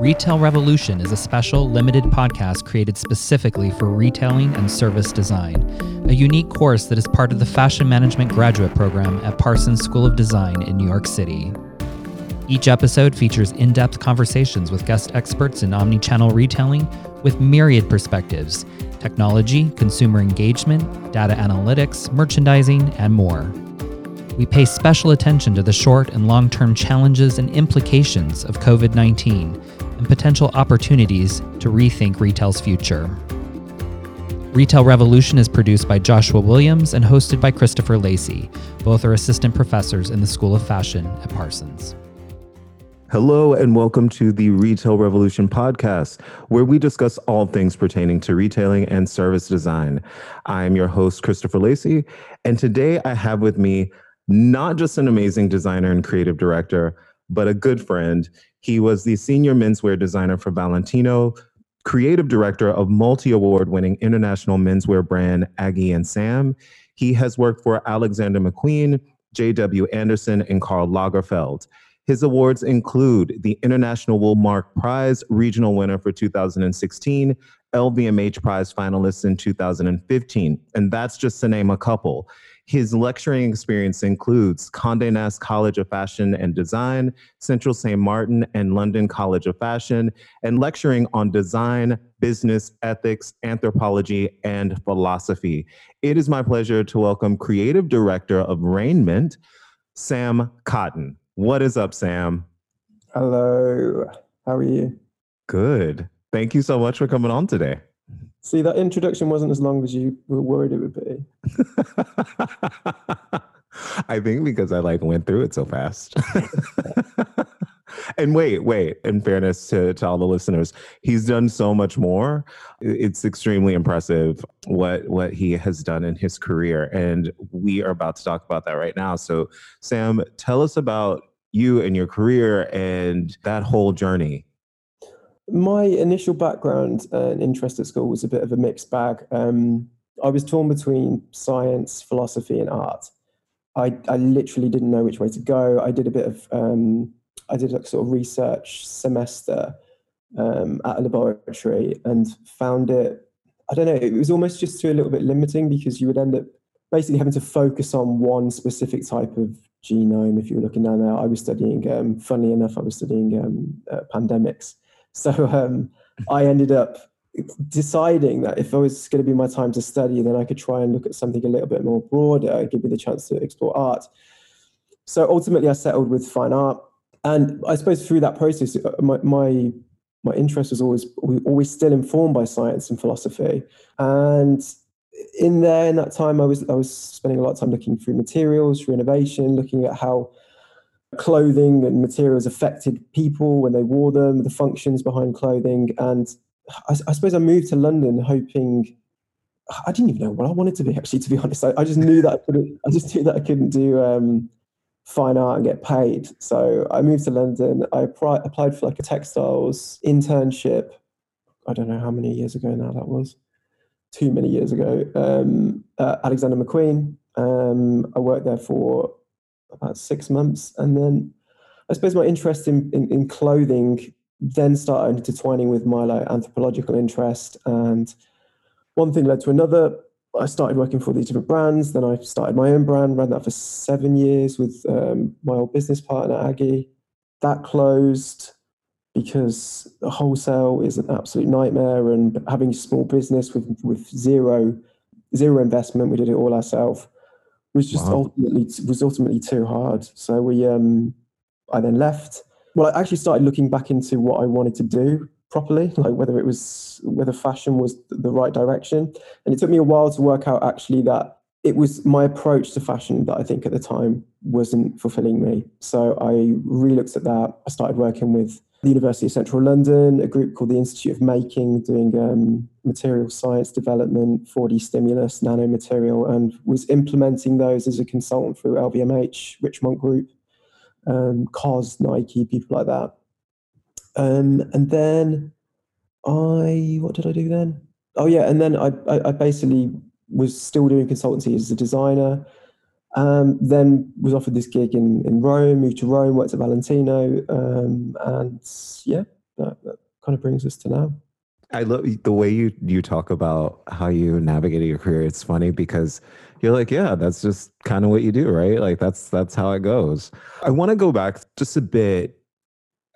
Retail Revolution is a special, limited podcast created specifically for retailing and service design, a unique course that is part of the Fashion Management Graduate Program at Parsons School of Design in New York City. Each episode features in depth conversations with guest experts in omni channel retailing with myriad perspectives technology, consumer engagement, data analytics, merchandising, and more. We pay special attention to the short and long term challenges and implications of COVID 19 and potential opportunities to rethink retail's future. Retail Revolution is produced by Joshua Williams and hosted by Christopher Lacey. Both are assistant professors in the School of Fashion at Parsons. Hello, and welcome to the Retail Revolution podcast, where we discuss all things pertaining to retailing and service design. I'm your host, Christopher Lacey, and today I have with me not just an amazing designer and creative director, but a good friend. He was the senior menswear designer for Valentino, creative director of multi award winning international menswear brand Aggie and Sam. He has worked for Alexander McQueen, J.W. Anderson, and Karl Lagerfeld. His awards include the International Woolmark Prize regional winner for 2016, LVMH Prize finalist in 2015, and that's just to name a couple. His lecturing experience includes Condé Nast College of Fashion and Design, Central St. Martin, and London College of Fashion, and lecturing on design, business, ethics, anthropology, and philosophy. It is my pleasure to welcome creative director of Rainment, Sam Cotton. What is up, Sam? Hello. How are you? Good. Thank you so much for coming on today. See, that introduction wasn't as long as you were worried it would be. I think because I like went through it so fast. and wait, wait, in fairness to, to all the listeners, he's done so much more. It's extremely impressive what what he has done in his career. And we are about to talk about that right now. So Sam, tell us about you and your career and that whole journey? My initial background and interest at school was a bit of a mixed bag. Um, I was torn between science, philosophy, and art. I, I literally didn't know which way to go. I did a bit of um, I did a sort of research semester um, at a laboratory and found it. I don't know. It was almost just too a little bit limiting because you would end up basically having to focus on one specific type of genome. If you were looking down there, I was studying. Um, funnily enough, I was studying um, uh, pandemics. So um, I ended up deciding that if it was going to be my time to study, then I could try and look at something a little bit more broader, give me the chance to explore art. So ultimately, I settled with fine art, and I suppose through that process, uh, my my, my interest was always always still informed by science and philosophy, and in there in that time, I was I was spending a lot of time looking through materials for innovation, looking at how clothing and materials affected people when they wore them, the functions behind clothing, and I, I suppose I moved to London hoping. I didn't even know what I wanted to be. Actually, to be honest, I, I just knew that I couldn't. I just knew that I couldn't do um, fine art and get paid. So I moved to London. I applied for like a textiles internship. I don't know how many years ago now that was too many years ago. Um, uh, Alexander McQueen. Um, I worked there for about six months, and then I suppose my interest in, in, in clothing then started intertwining with my like anthropological interest, and one thing led to another. I started working for these different brands. Then I started my own brand, ran that for seven years with um, my old business partner Aggie. That closed because wholesale is an absolute nightmare and having a small business with with zero zero investment we did it all ourselves was just wow. ultimately was ultimately too hard. So we um i then left. Well i actually started looking back into what i wanted to do properly like whether it was whether fashion was the right direction. And it took me a while to work out actually that it was my approach to fashion that i think at the time wasn't fulfilling me. So i re-looked at that. I started working with the University of Central London, a group called the Institute of Making, doing um, material science development, 4D stimulus, nanomaterial, and was implementing those as a consultant through LVMH, Richemont Group, um, COS, Nike, people like that. Um, and then I, what did I do then? Oh yeah, and then I, I, I basically was still doing consultancy as a designer. Um, then was offered this gig in, in Rome, moved to Rome, worked at Valentino, um, and yeah, that, that, kind of brings us to now. I love the way you you talk about how you navigated your career. It's funny because you're like, yeah, that's just kind of what you do, right? Like that's that's how it goes. I want to go back just a bit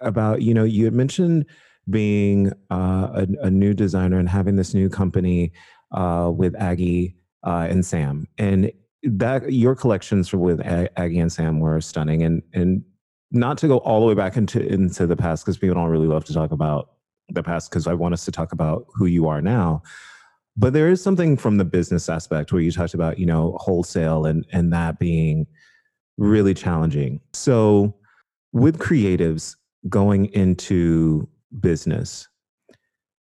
about you know you had mentioned being uh, a, a, new designer and having this new company uh, with Aggie uh, and Sam, and that your collections with Aggie and Sam were stunning, and and not to go all the way back into into the past because people don't really love to talk about the past because I want us to talk about who you are now. But there is something from the business aspect where you talked about, you know, wholesale and and that being really challenging. So with creatives going into business,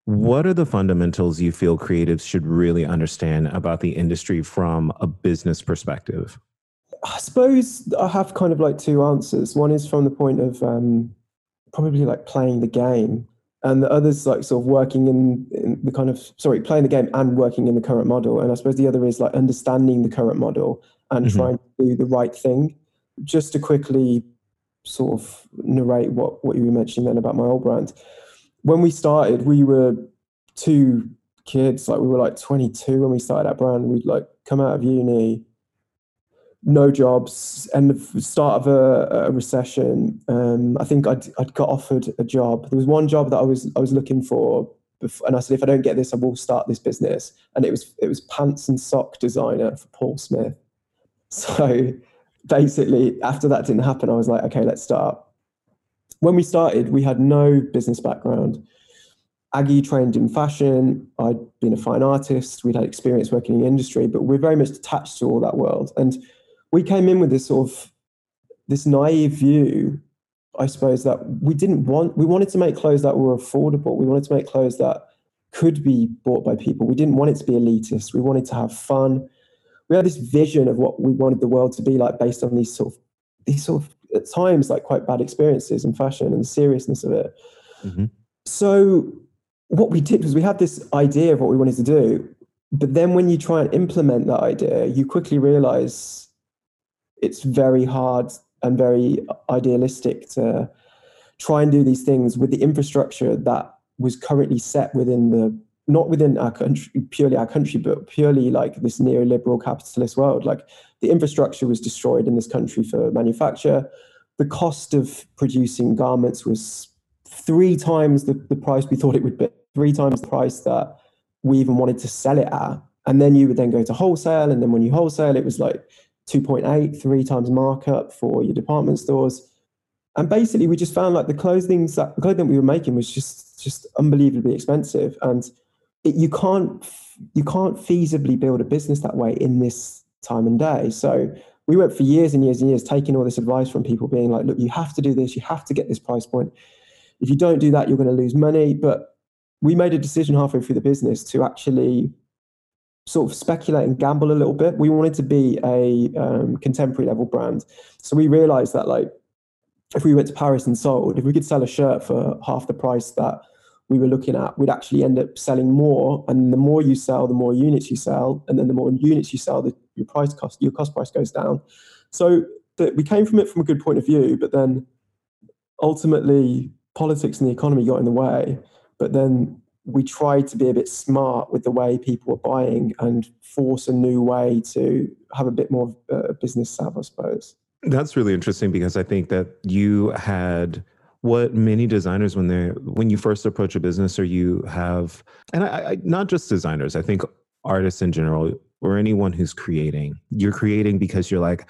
what are the fundamentals you feel creatives should really understand about the industry from a business perspective? I suppose I have kind of like two answers. One is from the point of um, probably like playing the game and the others like sort of working in, in, the kind of sorry playing the game and working in the current model and i suppose the other is like understanding the current model and mm-hmm. trying to do the right thing just to quickly sort of narrate what what you were mentioning then about my old brand when we started we were two kids like we were like 22 when we started our brand we'd like come out of uni no jobs and the start of a, a recession. Um, I think I'd, I'd got offered a job. There was one job that I was I was looking for, before, and I said if I don't get this, I will start this business. And it was it was pants and sock designer for Paul Smith. So basically, after that didn't happen, I was like, okay, let's start. When we started, we had no business background. Aggie trained in fashion. I'd been a fine artist. We'd had experience working in the industry, but we're very much attached to all that world. And we came in with this sort of this naive view, I suppose, that we didn't want, we wanted to make clothes that were affordable. We wanted to make clothes that could be bought by people. We didn't want it to be elitist. We wanted to have fun. We had this vision of what we wanted the world to be like based on these sort of, these sort of, at times, like quite bad experiences in fashion and the seriousness of it. Mm-hmm. So, what we did was we had this idea of what we wanted to do. But then when you try and implement that idea, you quickly realize it's very hard and very idealistic to try and do these things with the infrastructure that was currently set within the not within our country purely our country but purely like this neoliberal capitalist world. Like the infrastructure was destroyed in this country for manufacture. The cost of producing garments was three times the, the price we thought it would be three times the price that we even wanted to sell it at. And then you would then go to wholesale and then when you wholesale it was like 2.8, three times markup for your department stores. And basically, we just found like the clothing that the clothing we were making was just just unbelievably expensive, and it, you can't you can't feasibly build a business that way in this time and day. So we went for years and years and years taking all this advice from people, being like, "Look, you have to do this. You have to get this price point. If you don't do that, you're going to lose money." But we made a decision halfway through the business to actually sort of speculate and gamble a little bit. We wanted to be a um, contemporary level brand. So we realized that like if we went to Paris and sold, if we could sell a shirt for half the price that we were looking at, we'd actually end up selling more. And the more you sell, the more units you sell, and then the more units you sell, the, your price cost, your cost price goes down. So we came from it from a good point of view, but then ultimately politics and the economy got in the way. But then we tried to be a bit smart with the way people were buying and force a new way to have a bit more uh, business sav, I suppose. That's really interesting because I think that you had what many designers when they when you first approach a business or you have and I, I, not just designers i think artists in general or anyone who's creating you're creating because you're like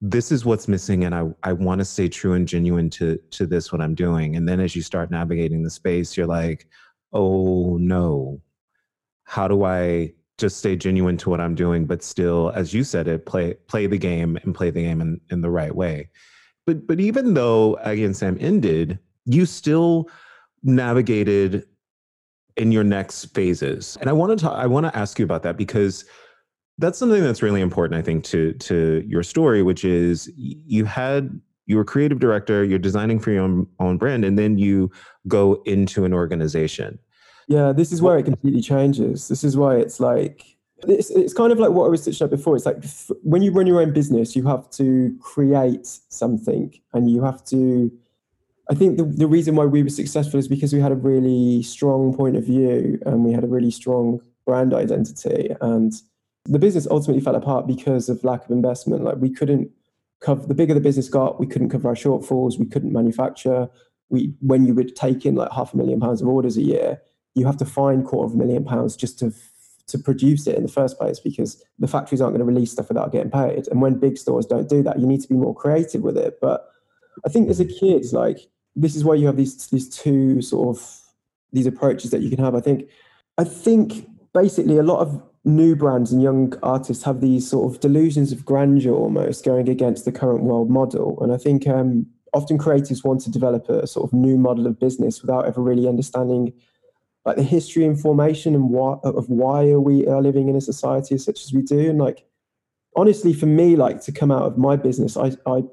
this is what's missing and i, I want to stay true and genuine to to this what i'm doing and then as you start navigating the space you're like oh no, how do I just stay genuine to what I'm doing, but still, as you said it, play play the game and play the game in, in the right way. But but even though Aggie and Sam ended, you still navigated in your next phases. And I want to talk, I want to ask you about that because that's something that's really important, I think, to to your story, which is you had you were creative director, you're designing for your own, own brand, and then you go into an organization. Yeah, this is where it completely changes. This is why it's like it's, it's kind of like what I was touching on before. It's like when you run your own business, you have to create something and you have to I think the, the reason why we were successful is because we had a really strong point of view and we had a really strong brand identity. And the business ultimately fell apart because of lack of investment. Like we couldn't cover the bigger the business got, we couldn't cover our shortfalls, we couldn't manufacture. We when you would take in like half a million pounds of orders a year, you have to find quarter of a million pounds just to to produce it in the first place because the factories aren't going to release stuff without getting paid. And when big stores don't do that, you need to be more creative with it. But I think as a kid, like this is why you have these these two sort of these approaches that you can have. I think I think basically a lot of new brands and young artists have these sort of delusions of grandeur almost going against the current world model. And I think um, often creatives want to develop a sort of new model of business without ever really understanding like the history and formation and why of why are we are living in a society such as we do. And like honestly, for me, like to come out of my business, I I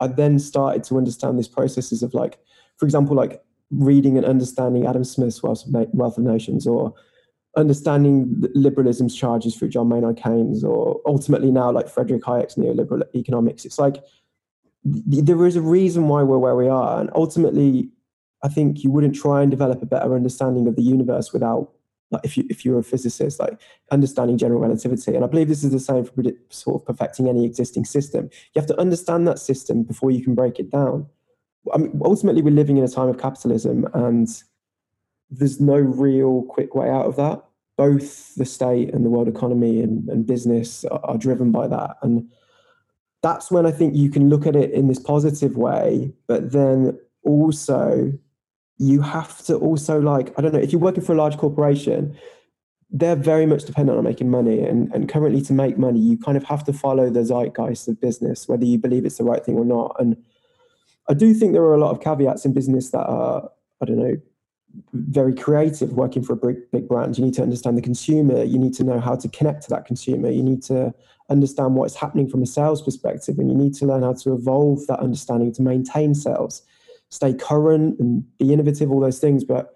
I then started to understand these processes of like, for example, like reading and understanding Adam Smith's Wealth of, Wealth of Nations or understanding liberalism's charges through John Maynard Keynes or ultimately now like Frederick Hayek's neoliberal economics. It's like th- there is a reason why we're where we are. And ultimately, I think you wouldn't try and develop a better understanding of the universe without like if you if you're a physicist, like understanding general relativity. And I believe this is the same for sort of perfecting any existing system. You have to understand that system before you can break it down. I mean, ultimately, we're living in a time of capitalism, and there's no real quick way out of that. Both the state and the world economy and, and business are, are driven by that. And that's when I think you can look at it in this positive way, but then also you have to also like i don't know if you're working for a large corporation they're very much dependent on making money. And, and currently to make money you kind of have to follow the zeitgeist of business whether you believe it's the right thing or not. And i do think there are a lot of caveats in business that are i don't know very creative working for a big, big brand. You need to understand the consumer. You need to know how to connect to that consumer. You need to understand what's happening from a sales perspective and you need to learn how to evolve that understanding to maintain sales stay current and be innovative, all those things. But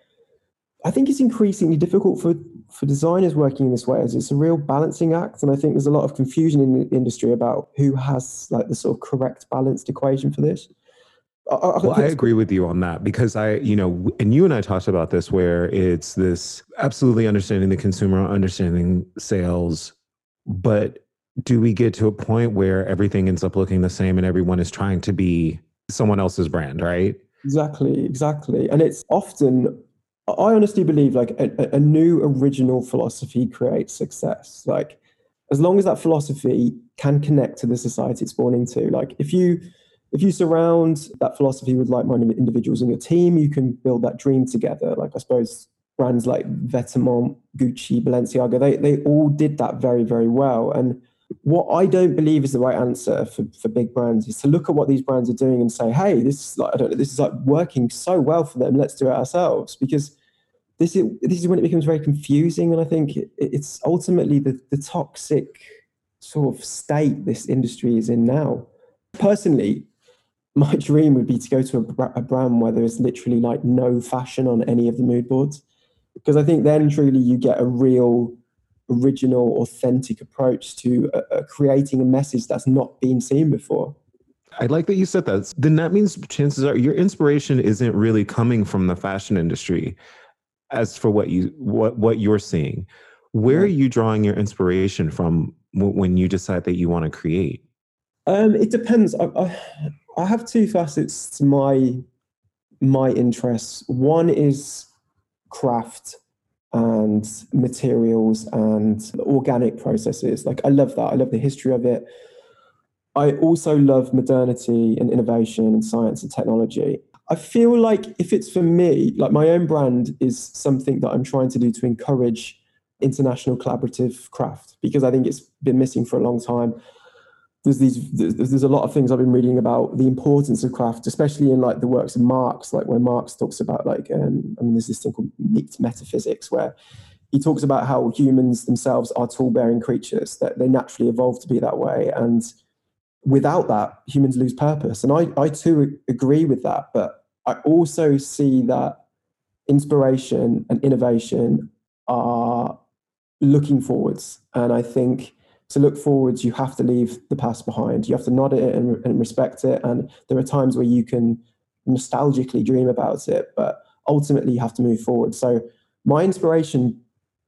I think it's increasingly difficult for for designers working in this way as it's a real balancing act. And I think there's a lot of confusion in the industry about who has like the sort of correct balanced equation for this. I, I well, I agree with you on that because I, you know, and you and I talked about this where it's this absolutely understanding the consumer, understanding sales, but do we get to a point where everything ends up looking the same and everyone is trying to be someone else's brand, right? Exactly, exactly. And it's often, I honestly believe like a, a new original philosophy creates success. Like, as long as that philosophy can connect to the society it's born into, like if you if you surround that philosophy with like-minded individuals in your team, you can build that dream together. Like I suppose brands like Vetements, Gucci, Balenciaga, they they all did that very, very well. And what I don't believe is the right answer for, for big brands is to look at what these brands are doing and say, hey, this is like know, this is like working so well for them. Let's do it ourselves. Because this is this is when it becomes very confusing. And I think it, it's ultimately the, the toxic sort of state this industry is in now. Personally, my dream would be to go to a, a brand where there is literally like no fashion on any of the mood boards. Because I think then truly you get a real original, authentic approach to uh, uh, creating a message that's not been seen before. I like that you said that. Then that means chances are your inspiration isn't really coming from the fashion industry. As for what you what what you're seeing, where are you drawing your inspiration from when you decide that you want to create? Um, it depends. I, I, I have two facets to my my interests. One is craft and materials and organic processes. Like I love that. I love the history of it. I also love modernity and innovation and science and technology. I feel like if it's for me, like my own brand is something that I'm trying to do to encourage international collaborative craft because I think it's been missing for a long time there's these there's, there's, a lot of things I've been reading about the importance of craft, especially in like the works of Marx, like where Marx talks about like um, I mean there's this thing called metaphysics where he talks about how humans themselves are tool-bearing creatures that they naturally evolved to be that way, and without that, humans lose purpose. And I I too agree with that, but I also see that inspiration and innovation are looking forwards, and I think to look forwards, you have to leave the past behind. You have to nod at it and, and respect it. And there are times where you can nostalgically dream about it, but ultimately you have to move forward. So my inspiration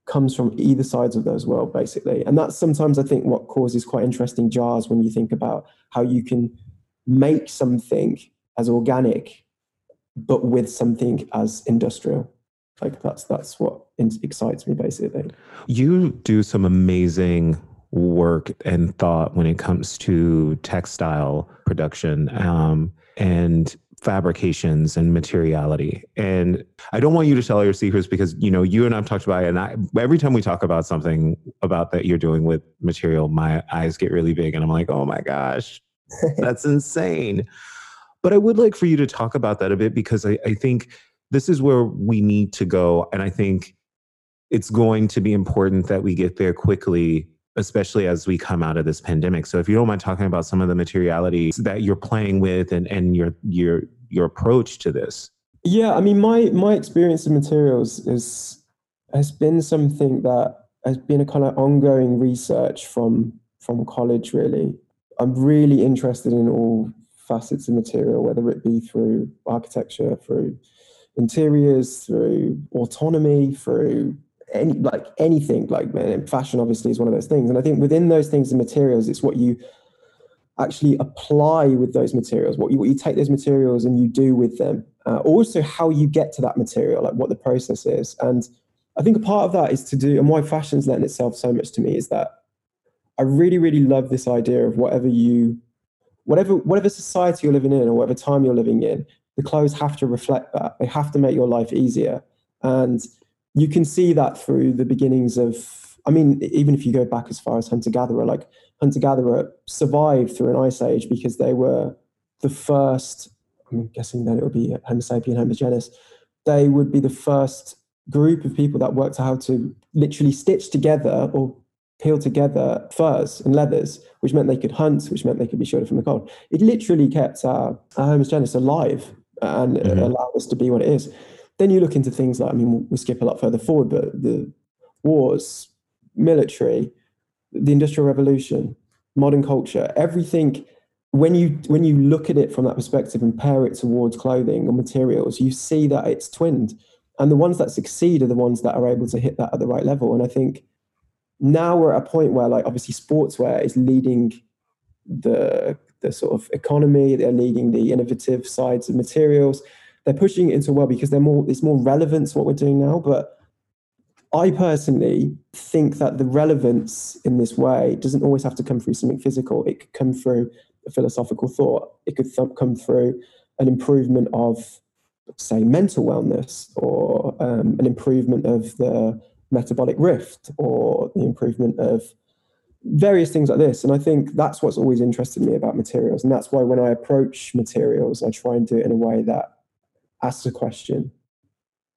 comes from either sides of those world, basically. And that's sometimes I think what causes quite interesting jars when you think about how you can make something as organic, but with something as industrial. Like that's that's what excites me basically. You do some amazing work and thought when it comes to textile production um, and fabrications and materiality. And I don't want you to tell your secrets because you know you and I've talked about it. And I, every time we talk about something about that you're doing with material, my eyes get really big, and I'm like, oh my gosh, that's insane. But I would like for you to talk about that a bit because I, I think this is where we need to go, and I think it's going to be important that we get there quickly especially as we come out of this pandemic. So if you don't mind talking about some of the materiality that you're playing with and, and your your your approach to this. Yeah, I mean my my experience in materials is has been something that has been a kind of ongoing research from from college really. I'm really interested in all facets of material, whether it be through architecture, through interiors, through autonomy, through any like anything like fashion obviously is one of those things. And i think within those things the materials it's what you actually apply with those materials what you, what you take those materials and you do with them. Uh, also how you get to that material like what the process is. And i think a part of that is to do and why fashion's lent itself so much to me is that i really really love this idea of whatever you whatever whatever society you're living in or whatever time you're living in the clothes have to reflect that. They have to make your life easier. And you can see that through the beginnings of i mean even if you go back as far as hunter gatherer like hunter gatherer survived through an ice age because they were the first i'm guessing that it would be homo sapien homo genus they would be the first group of people that worked out how to literally stitch together or peel together furs and leathers, which meant they could hunt, which meant they could be shielded from the cold. It literally kept our, our Homo genus alive and mm-hmm. allowed us to be what it is. Then you look into things like, I mean, we'll skip a lot further forward, but the wars, military, the Industrial Revolution, modern culture, everything. When you when you look at it from that perspective and pair it towards clothing or materials, you see that it's twinned, and the ones that succeed are the ones that are able to hit that at the right level. And I think now we're at a point where, like, obviously, sportswear is leading the the sort of economy. They're leading the innovative sides of materials they're pushing it into a world because they're more it's more relevant to what we're doing now. But I personally think that the relevance in this way doesn't always have to come through something physical. It could come through a philosophical thought. It could th- come through an improvement of, say, mental wellness, or um, an improvement of the metabolic rift, or the improvement of various things like this. And I think that's what's always interested me about materials. And that's why when I approach materials, I try and do it in a way that asks a question.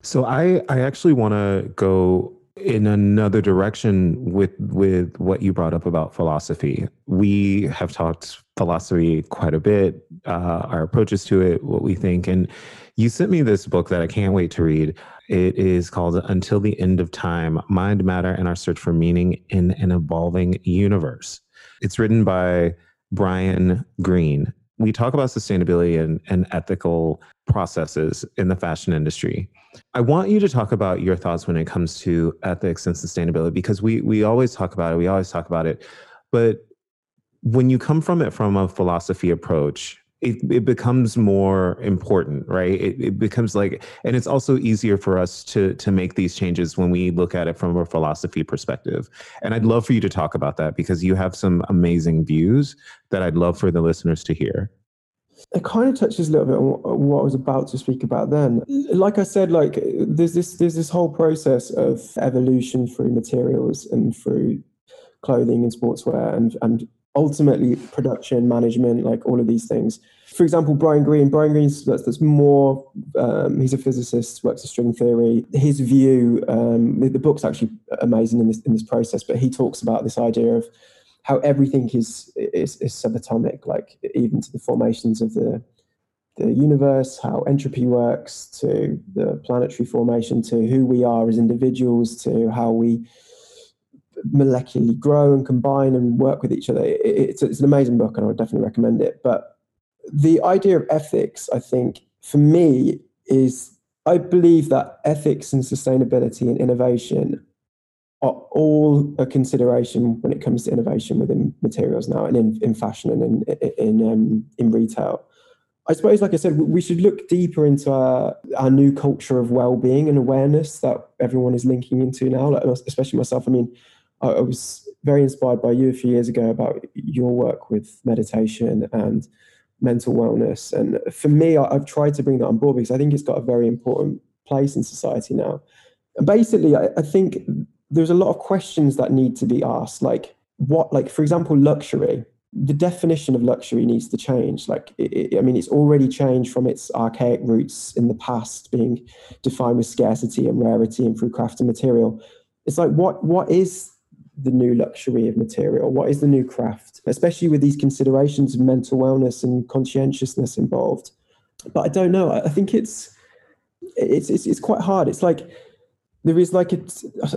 So I I actually want to go in another direction with with what you brought up about philosophy. We have talked philosophy quite a bit, uh, our approaches to it, what we think, and you sent me this book that I can't wait to read. It is called Until the End of Time: Mind, Matter, and Our Search for Meaning in an Evolving Universe. It's written by Brian Greene. We talk about sustainability and, and ethical processes in the fashion industry. I want you to talk about your thoughts when it comes to ethics and sustainability because we we always talk about it, we always talk about it, but when you come from it from a philosophy approach, it, it becomes more important, right? It, it becomes like, and it's also easier for us to to make these changes when we look at it from a philosophy perspective. And I'd love for you to talk about that because you have some amazing views that I'd love for the listeners to hear it kind of touches a little bit on what I was about to speak about then. Like I said, like there's this there's this whole process of evolution through materials and through clothing and sportswear and and ultimately production management, like all of these things. For example, Brian Greene. Brian Greene's that's, that's more. Um, he's a physicist, works with string theory. His view, um, the, the book's actually amazing in this in this process, but he talks about this idea of how everything is, is is subatomic, like even to the formations of the the universe, how entropy works, to the planetary formation, to who we are as individuals, to how we molecularly grow and combine and work with each other. It's, it's an amazing book, and I would definitely recommend it. But the idea of ethics, I think, for me is I believe that ethics and sustainability and innovation are all a consideration when it comes to innovation within materials now and in, in fashion and in in um, in retail. I suppose, like I said, we should look deeper into our, our new culture of well-being and awareness that everyone is linking into now, like, especially myself. I mean, I, was very inspired by you a few years ago about your work with meditation and mental wellness. And for me, I, have tried to bring that on board because I think it's got a very important place in society now. And basically, I, I think there's a lot of questions that need to be asked, like what, like for example, luxury. The definition of luxury needs to change. Like, it, I mean, it's already changed from its archaic roots in the past, being defined with scarcity and rarity and through craft and material. It's like, what, what is the new luxury of material? What is the new craft? Especially with these considerations of mental wellness and conscientiousness involved. But I don't know. I think it's it's it's, it's quite hard. It's like there is like a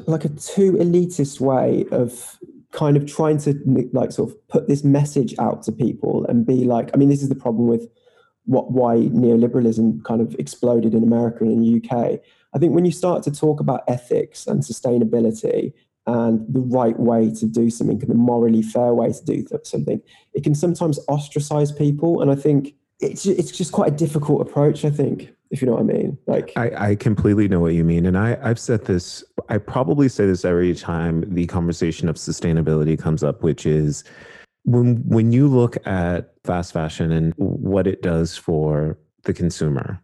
like a too elitist way of kind of trying to like sort of put this message out to people and be like i mean this is the problem with what why neoliberalism kind of exploded in america and in the uk i think when you start to talk about ethics and sustainability and the right way to do something and the morally fair way to do something it can sometimes ostracize people and i think it's it's just quite a difficult approach i think if you know what i mean like i, I completely know what you mean and i i've said this i probably say this every time the conversation of sustainability comes up which is when when you look at fast fashion and what it does for the consumer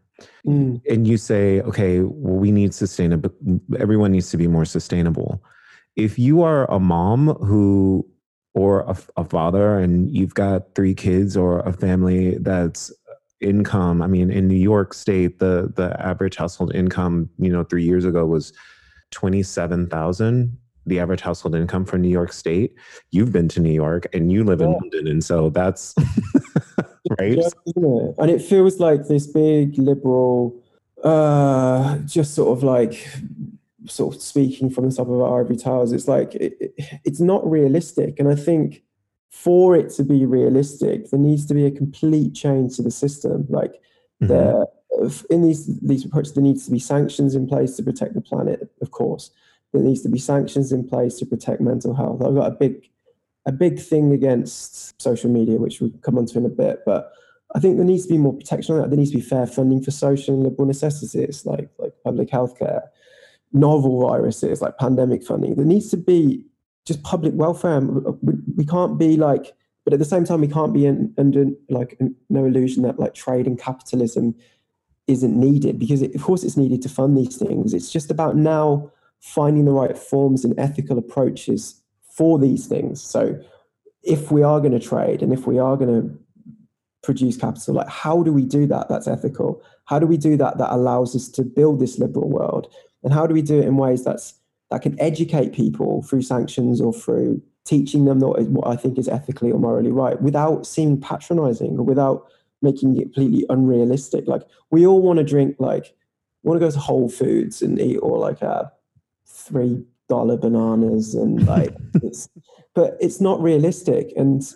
mm. and you say okay well we need sustainable everyone needs to be more sustainable if you are a mom who or a, a, father and you've got three kids or a family that's income i mean in new york state the the average household income you know 3 years ago was 27000 the average household income for new york state you've been to new york and you live yeah. in london and so that's right? and it feels like this big liberal uh just sort of like sort of speaking from the top of our ivory towers, it's like it, it, it's not realistic. And I think for it to be realistic, there needs to be a complete change to the system. Like mm-hmm. there, in these these approaches, there needs to be sanctions in place to protect the planet. Of course, there needs to be sanctions in place to protect mental health. I've got a big a big thing against social media, which we'll come onto in a bit, but. I think there needs to be more protection on that. There needs to be fair funding for social and liberal necessities like like public health care novel viruses like pandemic funding. There needs to be just public welfare. We, can't be like, but at the same time, we can't be in, under like no illusion that like trade and capitalism isn't needed because it, of course it's needed to fund these things. It's just about now finding the right forms and ethical approaches for these things. So if we are going to trade and if we are going to produce capital, like how do we do that? That's ethical. How do we do that? That allows us to build this liberal world and how do we do it in ways that's that can educate people through sanctions or through teaching them what I think is ethically or morally right without seeming patronizing or without making it completely unrealistic. Like we all want to drink like want to go to Whole Foods and eat all like a uh, three dollar bananas and like it's but it's not realistic and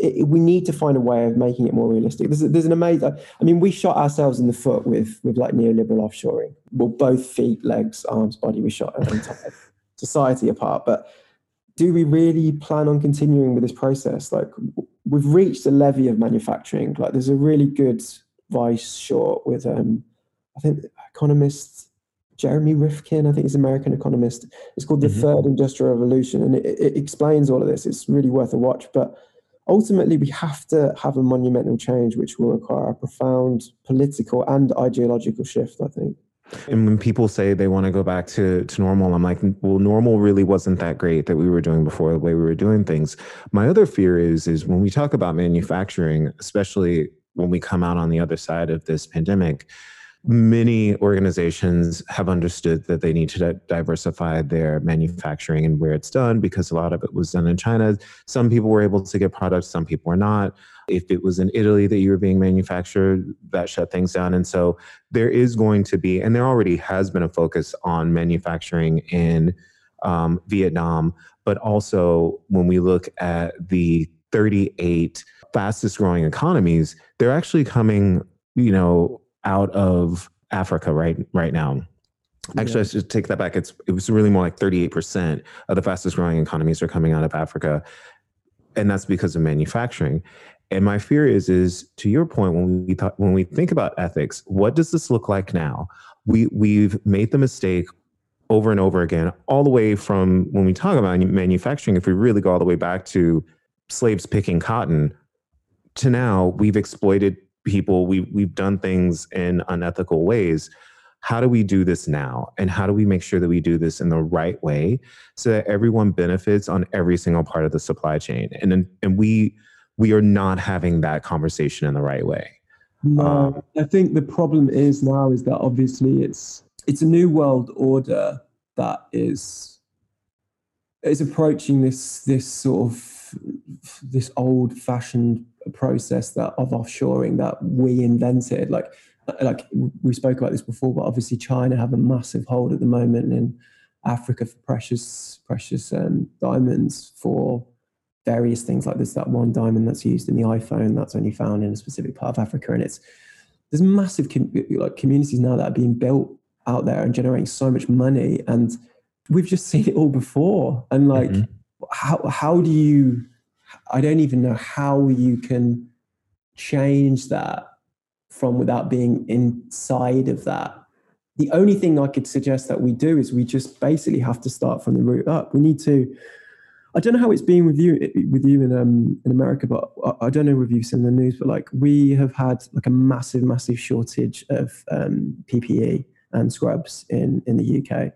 it, we need to find a way of making it more realistic. There's, there's an amazing. I mean, we shot ourselves in the foot with with like neoliberal offshoring. Well, both feet, legs, arms, body. We shot our entire society apart. But do we really plan on continuing with this process? Like, we've reached a levy of manufacturing. Like, there's a really good Vice short with um, I think economist Jeremy Rifkin, I think he's an American economist. It's called The mm-hmm. Third Industrial Revolution, and it, it, explains all of this. It's really worth a watch. But ultimately we have to have a monumental change which will require a profound political and ideological shift i think and when people say they want to go back to, to normal, I'm like, well, normal really wasn't that great that we were doing before the way we were doing things. My other fear is is when we talk about manufacturing, especially when we come out on the other side of this pandemic, many organizations have understood that they need to diversify their manufacturing and where it's done because a lot of it was done in China. Some people were able to get products, some people were not. If it was in Italy that you were being manufactured, that shut things down. And so there is going to be, and there already has been a focus on manufacturing in um, Vietnam, but also when we look at the 38 fastest growing economies, they're actually coming, you know, out of Africa right right now. Actually, yeah. I should take that back. It's it was really more like 38% of the fastest growing economies are coming out of Africa. And that's because of manufacturing. And my fear is, is to your point, when we thought, when we think about ethics, what does this look like now? We we've made the mistake over and over again, all the way from when we talk about manufacturing. If we really go all the way back to slaves picking cotton, to now, we've exploited people. We we've done things in unethical ways. How do we do this now? And how do we make sure that we do this in the right way so that everyone benefits on every single part of the supply chain? And then, and we we are not having that conversation in the right way. No, um, I think the problem is now is that obviously it's it's a new world order that is is approaching this this sort of this old fashioned process that of offshoring that we invented. Like like we spoke about this before but obviously china have a massive hold at the moment in africa for precious precious um, diamonds for various things like this. That one diamond that's used in the iphone that's only found in a specific part of africa and it's there's massive com- like communities now that are being built out there and generating so much money and we've just seen it all before. And like mm-hmm. How how do you i don't even know how you can change that from without being inside of that the only thing i could suggest that we do is we just basically have to start from the root up we need to I don't know how it's been with you with you in um in America, but I, don't know if you've seen the news, but like we have had like a massive, massive shortage of um, PPE and scrubs in in the UK.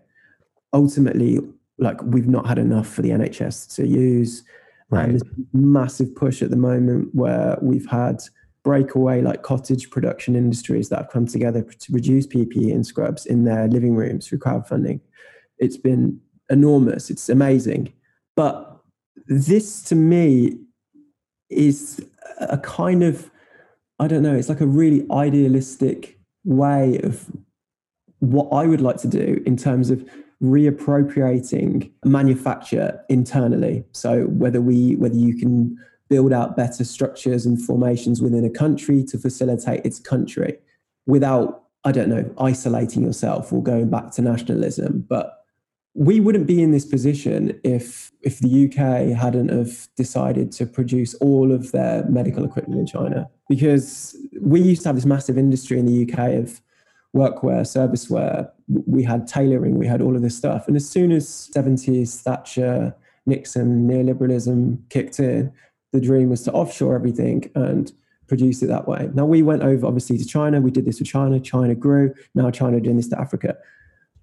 Ultimately, like we've not had enough for the NHS to use. Right. And there's massive push at the moment where we've had breakaway like cottage production industries that have come together to reduce PPE and scrubs in their living rooms through crowdfunding. It's been enormous. It's amazing. But this to me is a kind of, I don't know, it's like a really idealistic way of what I would like to do in terms of reappropriating manufacture internally. So whether we whether you can build out better structures and formations within a country to facilitate its country without I don't know isolating yourself or going back to nationalism, but we wouldn't be in this position if if the UK hadn't have decided to produce all of their medical equipment in China because we used to have this massive industry in the UK of workwear, serviceware. We had tailoring, we had all of this stuff. And as soon as 70s Thatcher, Nixon, neoliberalism kicked in, the dream was to offshore everything and produce it that way. Now we went over obviously to China. We did this with China. China grew. Now China doing this to Africa.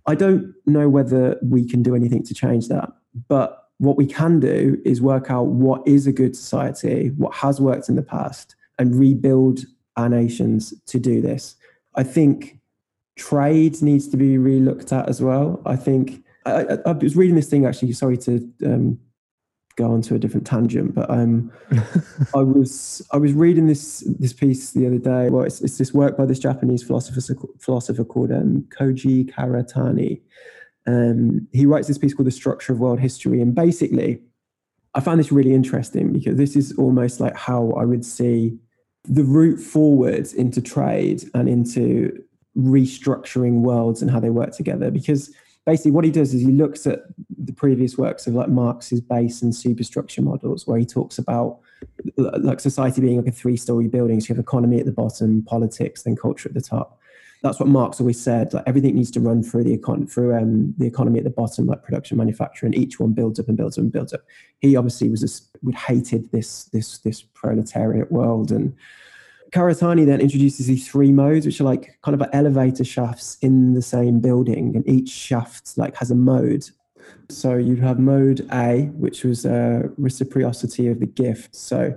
I don't know whether we can do anything to change that, but what we can do is work out what is a good society, what has worked in the past, and rebuild our nations to do this. I think trade needs to be relooked at as well. I think I, I, I was reading this thing actually. Sorry to um, go on to a different tangent, but um, I was I was reading this this piece the other day. Well, it's, it's this work by this Japanese philosopher philosopher called um, Kojin Karatani. Um, he writes this piece called "The Structure of World History," and basically, I found this really interesting because this is almost like how I would see the route forward into trade and into restructuring worlds and how they work together. Because basically what he does is he looks at the previous works of like marx's base and superstructure models where he talks about like society being like a three story building. So you have economy at the bottom politics then culture at the top. That's what marx always said like everything needs to run through the econ through um, the economy at the bottom like production manufacturing each one builds up and builds up and builds up. He obviously was just hated this this this proletariat world and Karatani then introduces these three modes, which are like kind of like elevator shafts in the same building, and each shaft like has a mode. So you'd have mode A, which was a reciprocity of the gift, so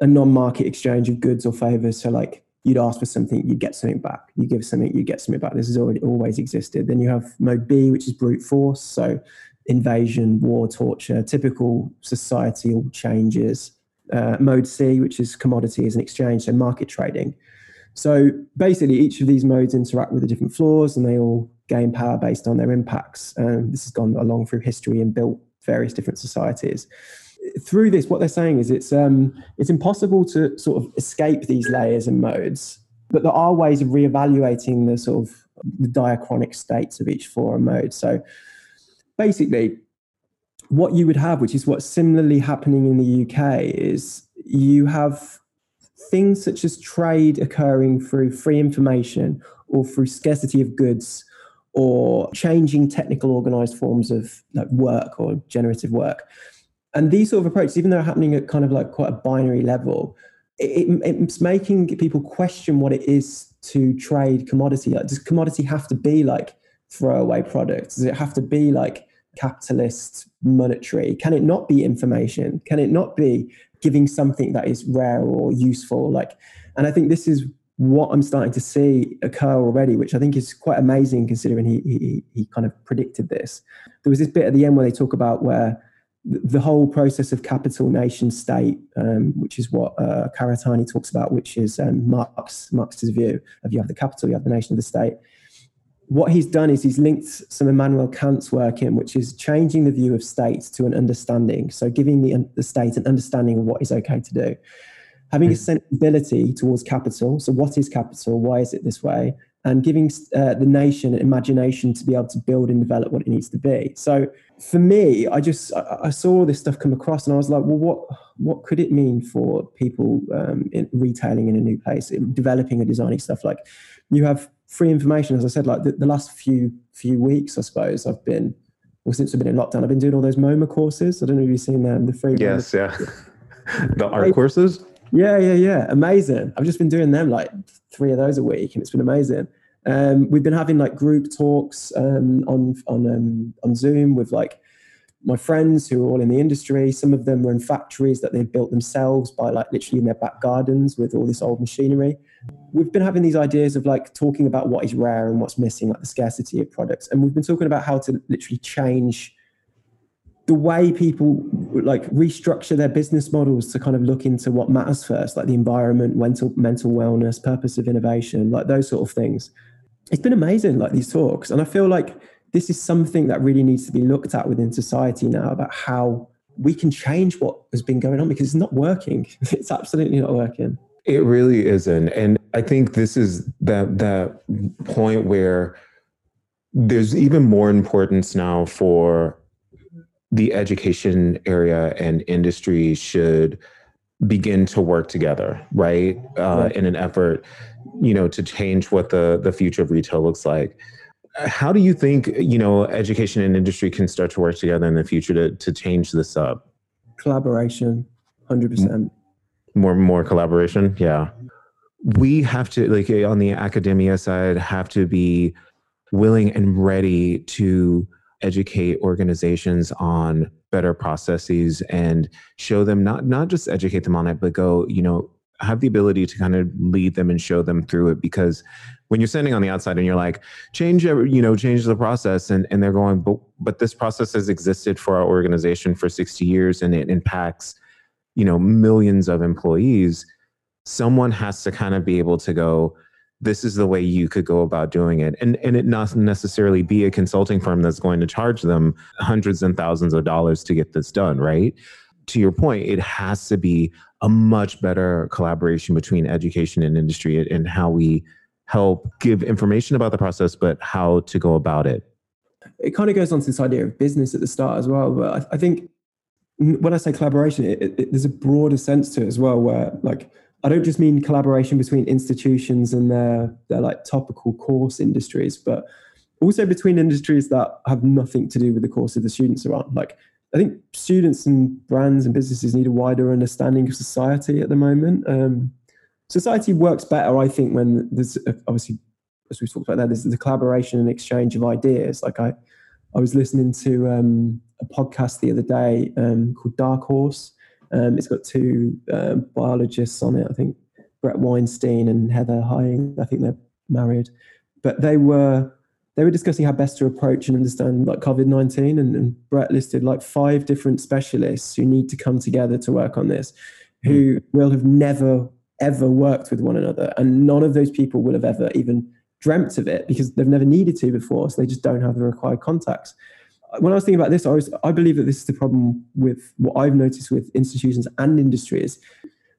a non-market exchange of goods or favors. So like you'd ask for something, you'd get something back. You give something, you get something back. This has already always existed. Then you have mode B, which is brute force. So invasion, war, torture, typical societal changes uh, mode C, which is commodities and exchange, and market trading. So basically, each of these modes interact with the different floors and they all gain power based on their impacts. And this has gone along through history and built various different societies. Through this, what they're saying is it's um, it's impossible to sort of escape these layers and modes but there are ways of reevaluating the sort of the diachronic states of each forum mode. So basically, what you would have, which is what's similarly happening in the UK, is you have things such as trade occurring through free information or through scarcity of goods or changing technical organized forms of like work or generative work. And these sort of approaches, even though they're happening at kind of like quite a binary level, it, it's making people question what it is to trade commodity. Like, does commodity have to be like throwaway products? Does it have to be like capitalist monetary? Can it not be information? Can it not be giving something that is rare or useful? Like, and I think this is what I'm starting to see occur already, which I think is quite amazing considering he, he, he kind of predicted this. There was this bit at the end where they talk about where the whole process of capital nation state, um, which is what uh, Karatani talks about, which is um, Marx, Marx's view of you have the capital, you have the nation of the state. What he's done is he's linked some Immanuel Kant's work in, which is changing the view of state to an understanding. So giving the, the state an understanding of what is okay to do having a hmm. sensibility towards capital. So, what is capital? Why is it this way? And giving uh, the nation imagination to be able to build and develop what it needs to be. So, for me, I just I, I saw all this stuff come across, and I was like, well, what what could it mean for people um, in retailing in a new place, developing and designing stuff? Like, you have free information, as I said. Like the, the last few few weeks, I suppose I've been well since I've been in lockdown. I've been doing all those MoMA courses. I don't know if you've seen them. The free yes, MoMA. yeah, the art courses. Yeah, yeah, yeah. Amazing. I've just been doing them like three of those a week, and it's been amazing. Um, we've been having like group talks um, on on um, on Zoom with like my friends who are all in the industry. Some of them were in factories that they've built themselves by like literally in their back gardens with all this old machinery. We've been having these ideas of like talking about what is rare and what's missing, like the scarcity of products, and we've been talking about how to literally change the way people like restructure their business models to kind of look into what matters first, like the environment, mental mental wellness, purpose of innovation, like those sort of things. It's been amazing, like these talks, and I feel like this is something that really needs to be looked at within society now about how we can change what has been going on because it's not working. It's absolutely not working. It really isn't, and I think this is that that point where there's even more importance now for the education area and industry should begin to work together, right? Uh, in an effort, you know, to change what the the future of retail looks like. How do you think, you know, education and industry can start to work together in the future to to change this up? Collaboration, hundred percent. More more collaboration, yeah. We have to like eh, on the academia side have to be willing and ready to educate organizations on better processes and show them not not just educate them on it but go you know have the ability to kind of lead them and show them through it because when you're standing on the outside and you're like change you know change the process and, and they're going but but this process has existed for our organization for 60 years and it impacts you know millions of employees someone has to kind of be able to go this is the way you could go about doing it and and it not necessarily be a consulting firm that's going to charge them hundreds and thousands of dollars to get this done right to your point it has to be a much better collaboration between education and industry and how we help give information about the process but how to go about it it kind of goes on to this idea of business at the start as well but i, I think when i say collaboration it, it, there's a broader sense to it as well where like I don't just mean collaboration between institutions and their their like topical course industries, but also between industries that have nothing to do with the course of the students around. Like I think students and brands and businesses need a wider understanding of society at the moment. Um, society works better, I think, when there's obviously, as we talked about there, there's the collaboration and exchange of ideas. Like I, I was listening to um, a podcast the other day um, called Dark Horse, um, it's got two uh, biologists on it. I think Bret Weinstein and Heather Heying. I think they're married, but they were they were discussing how best to approach and understand like COVID nineteen. And, and Bret listed like five different specialists who need to come together to work on this, who mm. will have never ever worked with one another, and none of those people will have ever even dreamt of it because they've never needed to before, so they just don't have the required contacts when I was thinking about this, I was I believe that this is the problem with what I've noticed with institutions and industries.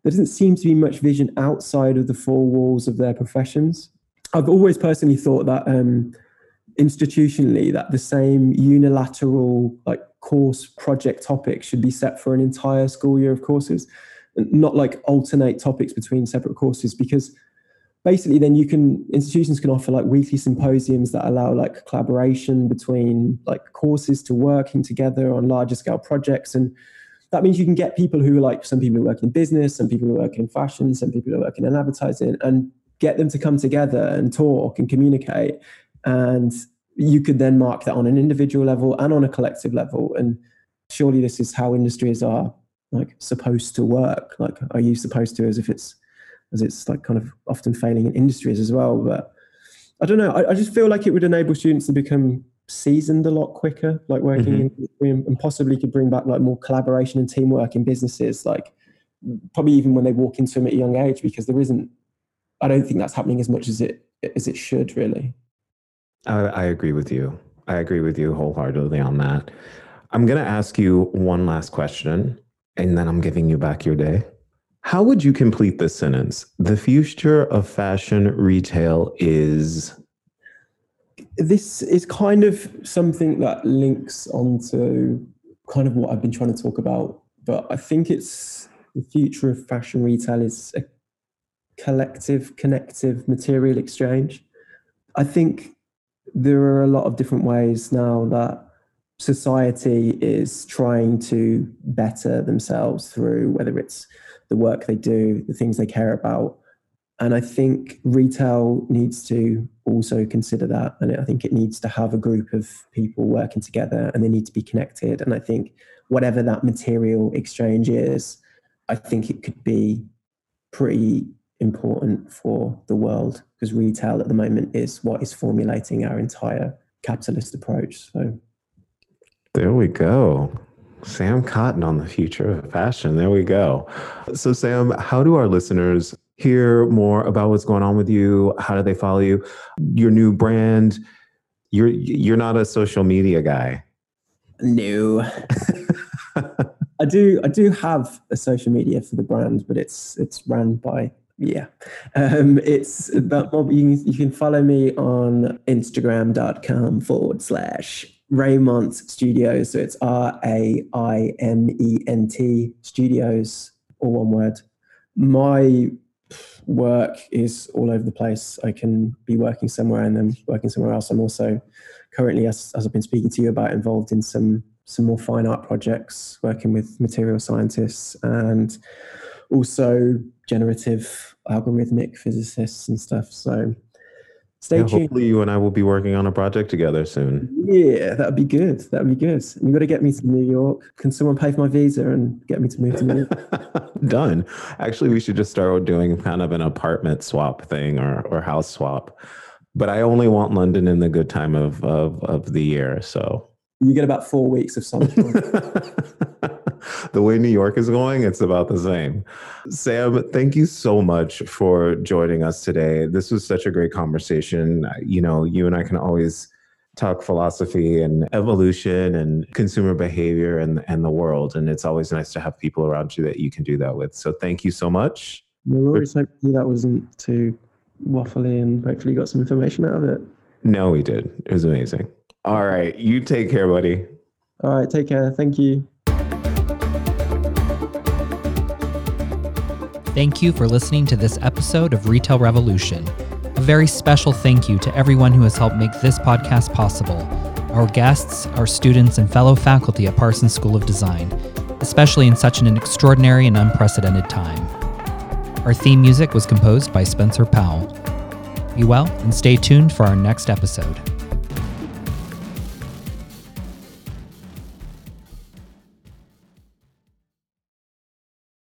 there doesn't seem to be much vision outside of the four walls of their professions. I've always personally thought that um, institutionally that the same unilateral like course project topic should be set for an entire school year of courses, not like alternate topics between separate courses because basically then you can institutions can offer like weekly symposiums that allow like collaboration between like courses to working together on larger scale projects and that means you can get people who are like some people who work in business some people who work in fashion some people who work in advertising and get them to come together and talk and communicate and you could then mark that on an individual level and on a collective level and surely this is how industries are like supposed to work like are you supposed to as if it's as it's like kind of often failing in industries as well. But I don't know. I, I just feel like it would enable students to become seasoned a lot quicker, like working mm-hmm. in, and possibly could bring back like more collaboration and teamwork in businesses, like probably even when they walk into them at a young age, because there isn't. I don't think that's happening as much as it as it should really. I, I agree with you. I agree with you wholeheartedly on that. I'm going to ask you one last question, and then I'm giving you back your day. How would you complete this sentence? The future of fashion retail is. This is kind of something that links onto kind of what I've been trying to talk about, but I think it's the future of fashion retail is a collective, connective material exchange. I think there are a lot of different ways now that society is trying to better themselves through whether it's the work they do, the things they care about. And I think retail needs to also consider that. And I think it needs to have a group of people working together and they need to be connected. And I think whatever that material exchange is, I think it could be pretty important for the world because retail at the moment is what is formulating our entire capitalist approach. So there we go. Sam Cotton on the future of fashion. There we go. So, Sam, how do our listeners hear more about what's going on with you? How do they follow you? Your new brand. You're you're not a social media guy. No. I do I do have a social media for the brand, but it's it's run by yeah. Um, it's about you, you can follow me on Instagram.com forward slash Raiment Studios. So it's R A I M E N T Studios, all one word. My work is all over the place. I can be working somewhere and then working somewhere else. I'm also currently, as, as I've been speaking to you about, involved in some some more fine art projects, working with material scientists and also generative algorithmic physicists and stuff. So Stay yeah, tuned. Hopefully, you and I will be working on a project together soon. Yeah, that'd be good. That'd be good. You got to get me to New York. Can someone pay for my visa and get me to move to New York? Done. Actually, we should just start doing kind of an apartment swap thing or or house swap. But I only want London in the good time of of of the year. So you get about four weeks of sunshine. the way New York is going, it's about the same. Sam, thank you so much for joining us today. This was such a great conversation. You know, you and I can always talk philosophy and evolution and consumer behavior and, and the world. And it's always nice to have people around you that you can do that with. So thank you so much. No worries. Hopefully that wasn't too waffly and hopefully you got some information out of it. No, we did. It was amazing. All right. You take care, buddy. All right. Take care. Thank you. Thank you for listening to this episode of Retail Revolution. A very special thank you to everyone who has helped make this podcast possible our guests, our students, and fellow faculty at Parsons School of Design, especially in such an extraordinary and unprecedented time. Our theme music was composed by Spencer Powell. Be well and stay tuned for our next episode.